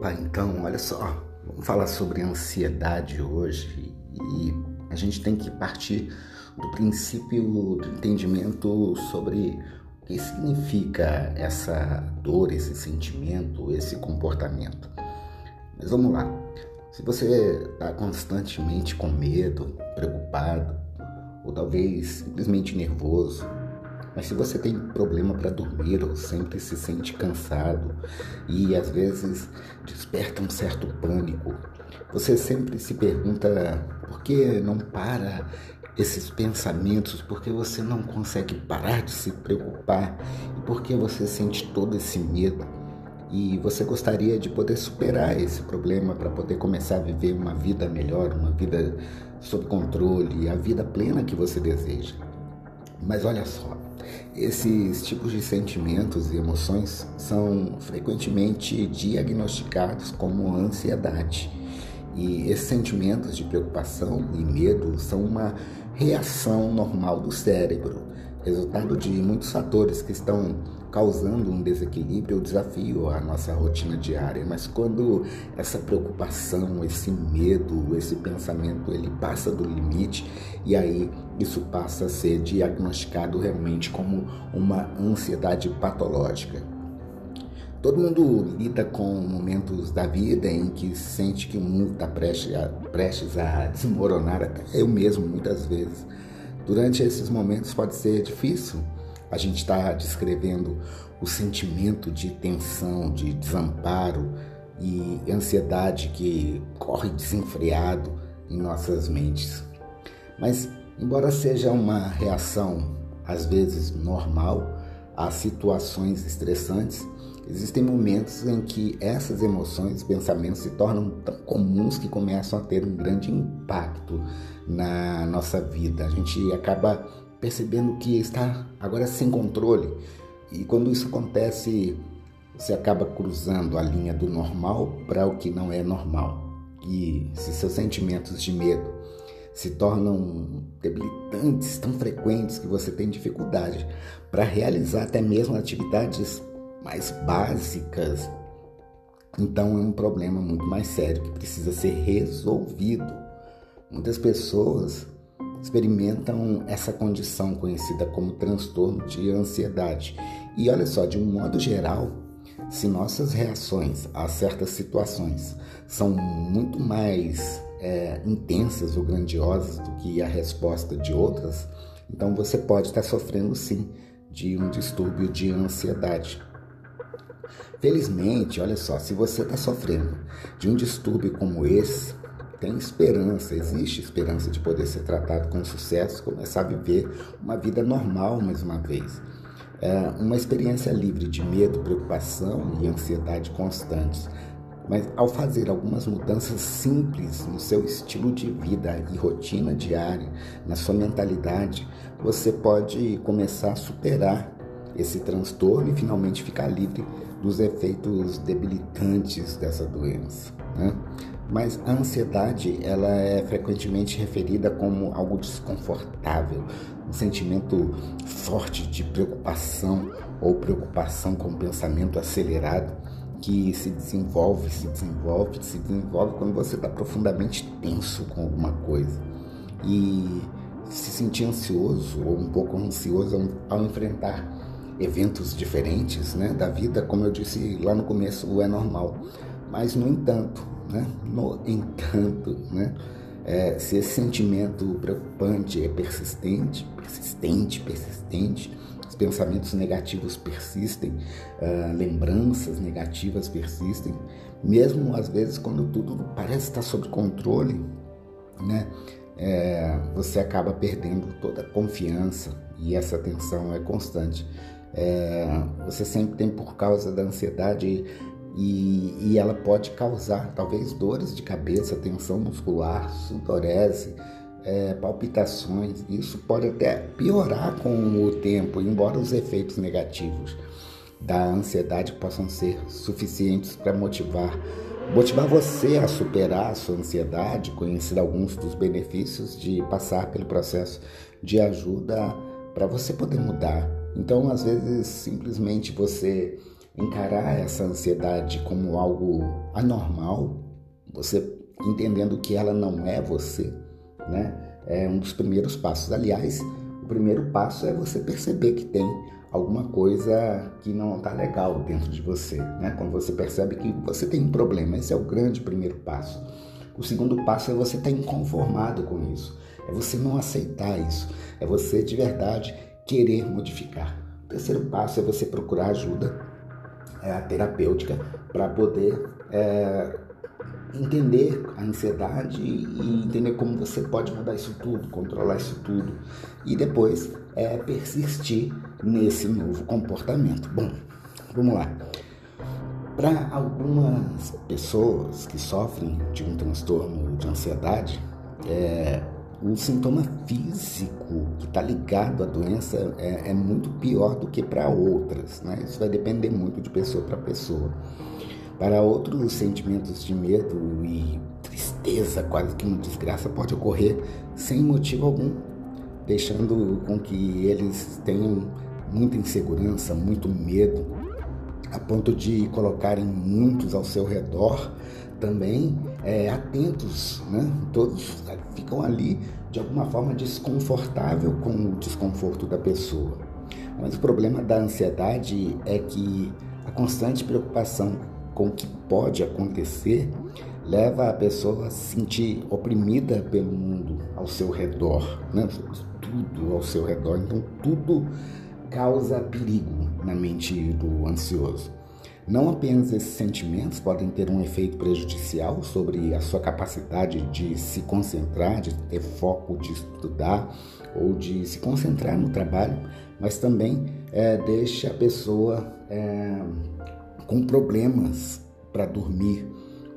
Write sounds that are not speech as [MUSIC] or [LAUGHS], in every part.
Opa, então, olha só, vamos falar sobre ansiedade hoje e a gente tem que partir do princípio do entendimento sobre o que significa essa dor, esse sentimento, esse comportamento. Mas vamos lá. Se você está constantemente com medo, preocupado, ou talvez simplesmente nervoso, mas se você tem problema para dormir ou sempre se sente cansado e às vezes desperta um certo pânico, você sempre se pergunta por que não para esses pensamentos, por que você não consegue parar de se preocupar e por que você sente todo esse medo. E você gostaria de poder superar esse problema para poder começar a viver uma vida melhor, uma vida sob controle, a vida plena que você deseja. Mas olha só, esses tipos de sentimentos e emoções são frequentemente diagnosticados como ansiedade. E esses sentimentos de preocupação e medo são uma reação normal do cérebro, resultado de muitos fatores que estão causando um desequilíbrio ou desafio à nossa rotina diária. Mas quando essa preocupação, esse medo, esse pensamento, ele passa do limite e aí isso passa a ser diagnosticado realmente como uma ansiedade patológica. Todo mundo lida com momentos da vida em que sente que o mundo está prestes, prestes a desmoronar, até eu mesmo muitas vezes. Durante esses momentos pode ser difícil a gente está descrevendo o sentimento de tensão, de desamparo e ansiedade que corre desenfreado em nossas mentes. Mas, embora seja uma reação às vezes normal a situações estressantes, existem momentos em que essas emoções e pensamentos se tornam tão comuns que começam a ter um grande impacto na nossa vida. A gente acaba percebendo que está agora sem controle. E quando isso acontece, você acaba cruzando a linha do normal para o que não é normal. E se seus sentimentos de medo se tornam debilitantes, tão frequentes que você tem dificuldade para realizar até mesmo atividades mais básicas, então é um problema muito mais sério que precisa ser resolvido. Muitas pessoas experimentam essa condição conhecida como transtorno de ansiedade. E olha só, de um modo geral, se nossas reações a certas situações são muito mais é, intensas ou grandiosas do que a resposta de outras, então você pode estar sofrendo sim de um distúrbio de ansiedade. Felizmente, olha só, se você está sofrendo de um distúrbio como esse, tem esperança, existe esperança de poder ser tratado com sucesso, começar a viver uma vida normal mais uma vez. É uma experiência livre de medo, preocupação e ansiedade constantes. Mas ao fazer algumas mudanças simples no seu estilo de vida e rotina diária, na sua mentalidade, você pode começar a superar esse transtorno e finalmente ficar livre dos efeitos debilitantes dessa doença. Né? Mas a ansiedade ela é frequentemente referida como algo desconfortável, um sentimento forte de preocupação ou preocupação com pensamento acelerado que se desenvolve, se desenvolve, se desenvolve quando você está profundamente tenso com alguma coisa. E se sentir ansioso ou um pouco ansioso ao enfrentar eventos diferentes né, da vida, como eu disse lá no começo, é normal. Mas, no entanto, né? No entanto, né? É, se esse sentimento preocupante é persistente, persistente, persistente, os pensamentos negativos persistem, uh, lembranças negativas persistem, mesmo às vezes quando tudo parece estar sob controle, né? É, você acaba perdendo toda a confiança e essa tensão é constante. É, você sempre tem, por causa da ansiedade, e, e, ela pode causar talvez dores de cabeça, tensão muscular, sudorese, é, palpitações. Isso pode até piorar com o tempo, embora os efeitos negativos da ansiedade possam ser suficientes para motivar motivar você a superar a sua ansiedade, conhecer alguns dos benefícios de passar pelo processo de ajuda para você poder mudar. Então, às vezes, simplesmente você encarar essa ansiedade como algo anormal, você entendendo que ela não é você, né? É um dos primeiros passos. Aliás, o primeiro passo é você perceber que tem alguma coisa que não está legal dentro de você, né? Quando você percebe que você tem um problema, esse é o grande primeiro passo. O segundo passo é você estar tá inconformado com isso, é você não aceitar isso, é você de verdade querer modificar. O terceiro passo é você procurar ajuda é, terapêutica para poder é, entender a ansiedade e entender como você pode mudar isso tudo, controlar isso tudo e depois é, persistir nesse novo comportamento. Bom, vamos lá. Para algumas pessoas que sofrem de um transtorno de ansiedade, é, o sintoma físico que está ligado à doença é, é muito pior do que para outras. Né? Isso vai depender muito de pessoa para pessoa. Para outros, sentimentos de medo e tristeza, quase que uma desgraça, pode ocorrer sem motivo algum, deixando com que eles tenham muita insegurança, muito medo, a ponto de colocarem muitos ao seu redor também é, atentos, né? Todos ficam ali de alguma forma desconfortável com o desconforto da pessoa. Mas o problema da ansiedade é que a constante preocupação com o que pode acontecer leva a pessoa a se sentir oprimida pelo mundo ao seu redor, né? tudo ao seu redor. Então, tudo causa perigo na mente do ansioso. Não apenas esses sentimentos podem ter um efeito prejudicial sobre a sua capacidade de se concentrar, de ter foco, de estudar ou de se concentrar no trabalho, mas também é, deixa a pessoa é, com problemas para dormir,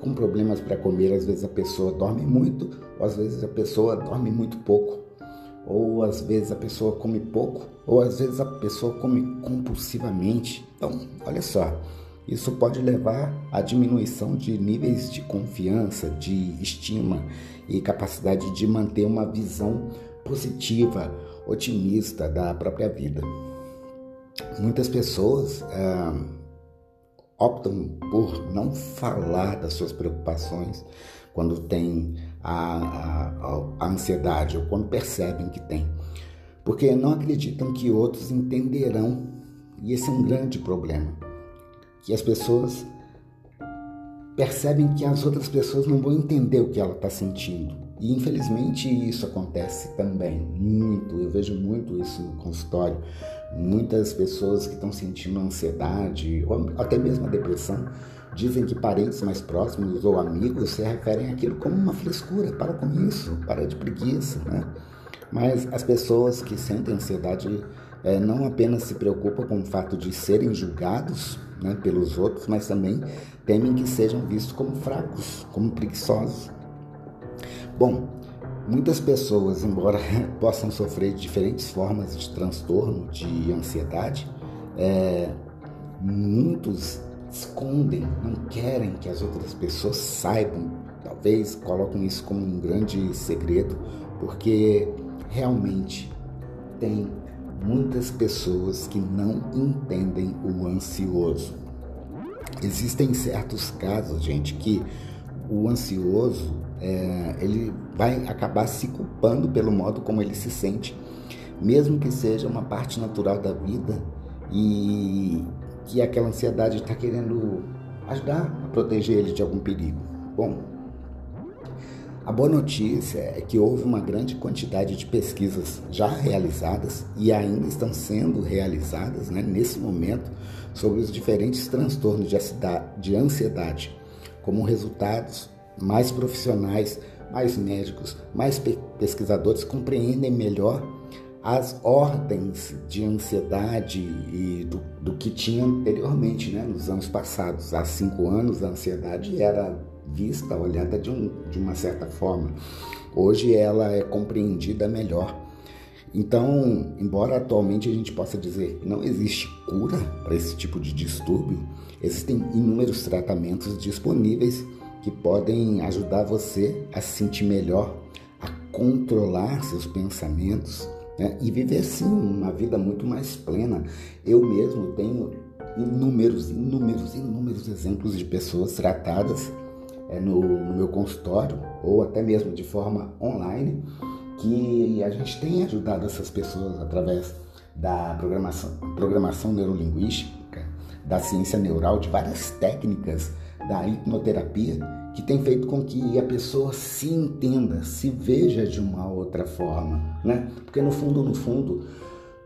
com problemas para comer. Às vezes a pessoa dorme muito, ou às vezes a pessoa dorme muito pouco, ou às vezes a pessoa come pouco, ou às vezes a pessoa come compulsivamente. Então, olha só, isso pode levar à diminuição de níveis de confiança, de estima e capacidade de manter uma visão positiva, otimista da própria vida. Muitas pessoas. Ah, optam por não falar das suas preocupações quando tem a, a, a, ansiedade ou quando percebem que tem, porque não acreditam que outros entenderão e esse é um grande problema, que as pessoas percebem que as outras pessoas não vão entender o que ela está sentindo e infelizmente isso acontece também muito, eu vejo muito isso no consultório Muitas pessoas que estão sentindo ansiedade ou até mesmo a depressão dizem que parentes mais próximos ou amigos se referem àquilo como uma frescura. Para com isso, para de preguiça, né? Mas as pessoas que sentem ansiedade é, não apenas se preocupam com o fato de serem julgados né, pelos outros, mas também temem que sejam vistos como fracos, como preguiçosos. Bom, Muitas pessoas, embora [LAUGHS] possam sofrer de diferentes formas de transtorno, de ansiedade, é, muitos escondem, não querem que as outras pessoas saibam, talvez colocam isso como um grande segredo, porque realmente tem muitas pessoas que não entendem o ansioso. Existem certos casos, gente, que o ansioso é, ele vai acabar se culpando pelo modo como ele se sente, mesmo que seja uma parte natural da vida e que aquela ansiedade está querendo ajudar a proteger ele de algum perigo. Bom, a boa notícia é que houve uma grande quantidade de pesquisas já realizadas e ainda estão sendo realizadas né, nesse momento sobre os diferentes transtornos de ansiedade, como resultados mais profissionais, mais médicos, mais pesquisadores compreendem melhor as ordens de ansiedade e do, do que tinha anteriormente, né, nos anos passados. Há cinco anos a ansiedade era vista, olhada de, um, de uma certa forma. Hoje ela é compreendida melhor. Então, embora atualmente a gente possa dizer que não existe cura para esse tipo de distúrbio, existem inúmeros tratamentos disponíveis que podem ajudar você a se sentir melhor, a controlar seus pensamentos né? e viver sim uma vida muito mais plena. Eu mesmo tenho inúmeros, inúmeros, inúmeros exemplos de pessoas tratadas é, no, no meu consultório ou até mesmo de forma online que a gente tem ajudado essas pessoas através da programação, programação neurolinguística, da ciência neural, de várias técnicas da hipnoterapia que tem feito com que a pessoa se entenda, se veja de uma outra forma, né? Porque no fundo, no fundo,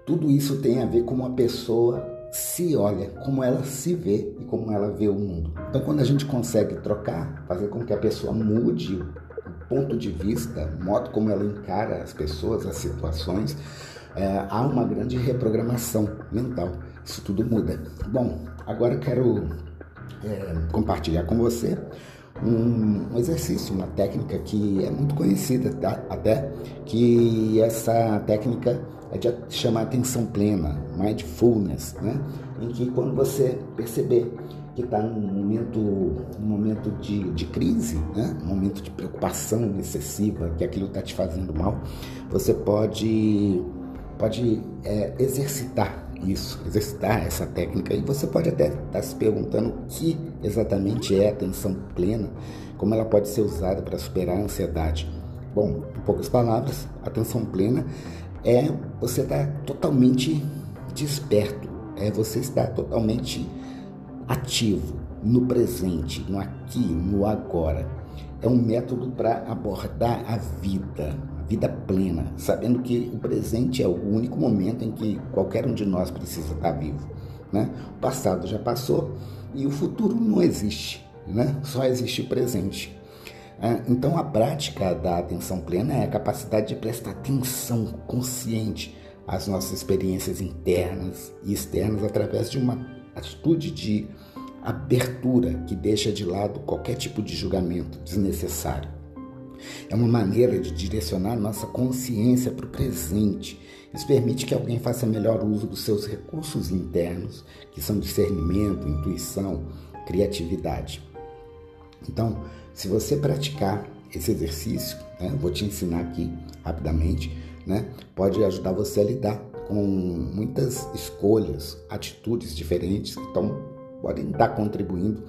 tudo isso tem a ver com uma pessoa se olha, como ela se vê e como ela vê o mundo. Então, quando a gente consegue trocar, fazer com que a pessoa mude o ponto de vista, o modo como ela encara as pessoas, as situações, é, há uma grande reprogramação mental. Isso tudo muda. Bom, agora quero é, compartilhar com você um, exercício, uma técnica que é muito conhecida tá? até, que essa técnica é de chamar atenção plena, mindfulness, né? em que quando você perceber que está num momento, num momento de, de crise, né? um momento de preocupação excessiva, que aquilo está te fazendo mal, você pode, pode é, exercitar isso, exercitar essa técnica. E você pode até estar tá se perguntando o que exatamente é atenção plena, como ela pode ser usada para superar a ansiedade. Bom, em poucas palavras, atenção plena é você estar tá totalmente desperto, é você estar totalmente ativo no presente, no aqui, no agora. É um método para abordar a vida, vida plena, sabendo que o presente é o único momento em que qualquer um de nós precisa estar vivo. Né? O passado já passou e o futuro não existe, né? só existe o presente. É, então, a prática da atenção plena é a capacidade de prestar atenção consciente às nossas experiências internas e externas através de uma atitude de abertura que deixa de lado qualquer tipo de julgamento desnecessário. É uma maneira de direcionar nossa consciência para o presente. Isso permite que alguém faça melhor uso dos seus recursos internos, que são discernimento, intuição, criatividade. Então, se você praticar esse exercício, né, vou te ensinar aqui rapidamente, né, pode ajudar você a lidar com muitas escolhas, atitudes diferentes que estão podem estar contribuindo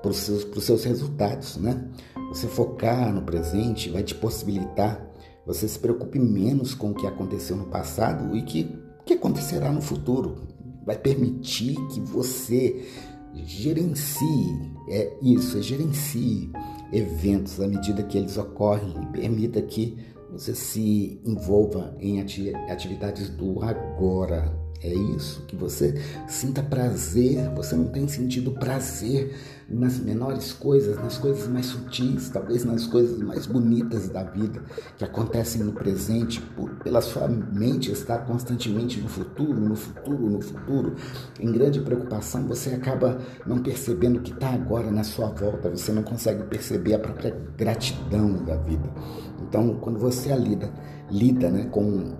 para os seus, para os seus resultados, né? Você focar no presente vai te possibilitar você se preocupe menos com o que aconteceu no passado e que, que acontecerá no futuro. Vai permitir que você gerencie, é isso, é gerencie eventos à medida que eles ocorrem e permita que você se envolva em atividades do agora, é isso, que você sinta prazer, você não tem sentido prazer nas menores coisas, nas coisas mais sutis, talvez nas coisas mais bonitas da vida que acontecem no presente, por, pela sua mente estar constantemente no futuro, no futuro, no futuro. Em grande preocupação, você acaba não percebendo o que está agora na sua volta, você não consegue perceber a própria gratidão da vida. Então, quando você lida, lida né, com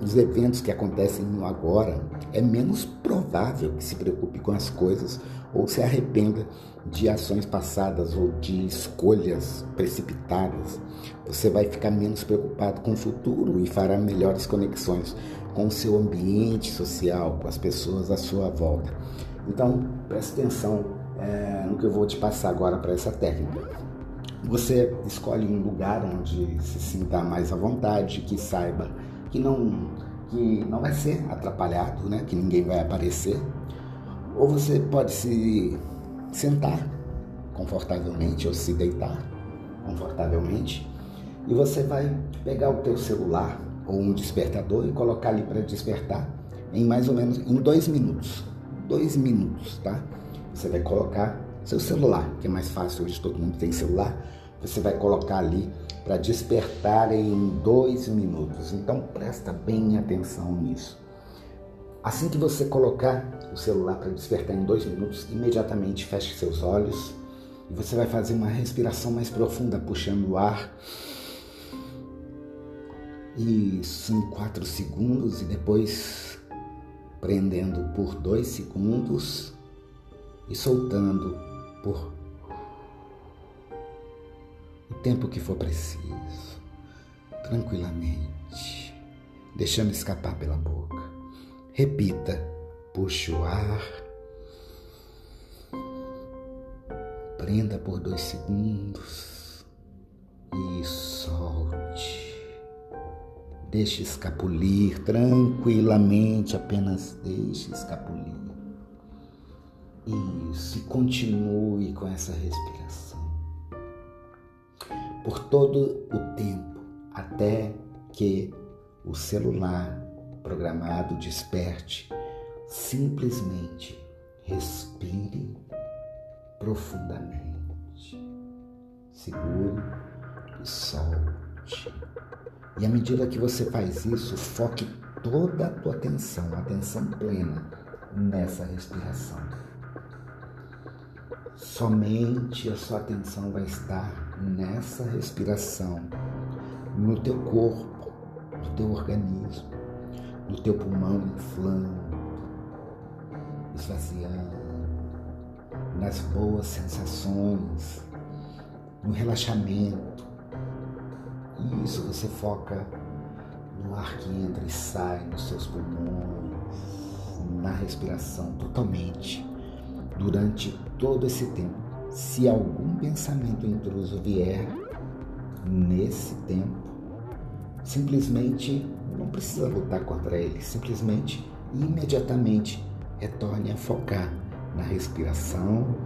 os eventos que acontecem no agora, é menos provável que se preocupe com as coisas ou se arrependa de ações passadas ou de escolhas precipitadas. Você vai ficar menos preocupado com o futuro e fará melhores conexões com o seu ambiente social, com as pessoas à sua volta. Então, preste atenção é, no que eu vou te passar agora para essa técnica. Você escolhe um lugar onde se sinta mais à vontade, que saiba que não, que não vai ser atrapalhado, né? que ninguém vai aparecer. Ou você pode se sentar confortavelmente ou se deitar confortavelmente e você vai pegar o teu celular ou um despertador e colocar ali para despertar em mais ou menos em dois minutos. Dois minutos, tá? Você vai colocar seu celular, que é mais fácil hoje todo mundo tem celular. Você vai colocar ali para despertar em dois minutos. Então presta bem atenção nisso. Assim que você colocar o celular para despertar em dois minutos, imediatamente feche seus olhos e você vai fazer uma respiração mais profunda, puxando o ar. Isso em quatro segundos e depois prendendo por dois segundos e soltando por tempo que for preciso, tranquilamente, deixando escapar pela boca. Repita, puxe o ar Prenda por dois segundos e solte. Deixe escapulir tranquilamente, apenas deixe escapulir. Isso, e continue com essa respiração. Por todo o tempo, até que o celular programado desperte, simplesmente respire profundamente. Segure e solte. E à medida que você faz isso, foque toda a tua atenção, atenção plena nessa respiração. Somente a sua atenção vai estar nessa respiração, no teu corpo, no teu organismo, no teu pulmão inflando, esvaziando nas boas sensações, no relaxamento. E isso você foca no ar que entra e sai nos seus pulmões, na respiração totalmente durante todo esse tempo. Se algum pensamento intruso vier nesse tempo, simplesmente não precisa lutar contra ele, simplesmente imediatamente retorne a focar na respiração,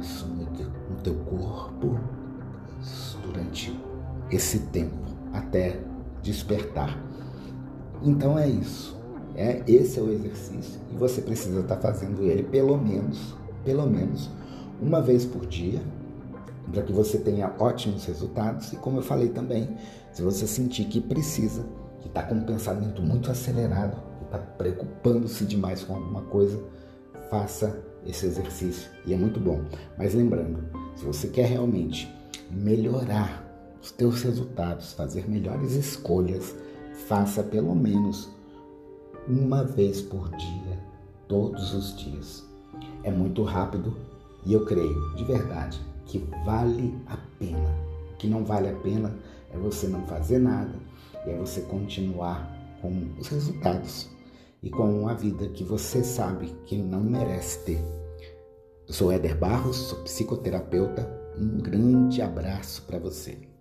isso no teu corpo, durante esse tempo, até despertar. Então é isso. É, esse é o exercício e você precisa estar fazendo ele pelo menos, pelo menos uma vez por dia, para que você tenha ótimos resultados. E como eu falei também, se você sentir que precisa, que está com um pensamento muito acelerado, que está preocupando-se demais com alguma coisa, faça esse exercício e é muito bom. Mas lembrando, se você quer realmente melhorar os teus resultados, fazer melhores escolhas, faça pelo menos uma vez por dia, todos os dias. É muito rápido e eu creio de verdade que vale a pena. O que não vale a pena é você não fazer nada e é você continuar com os resultados e com uma vida que você sabe que não merece ter. Eu sou Éder Barros, sou psicoterapeuta. Um grande abraço para você.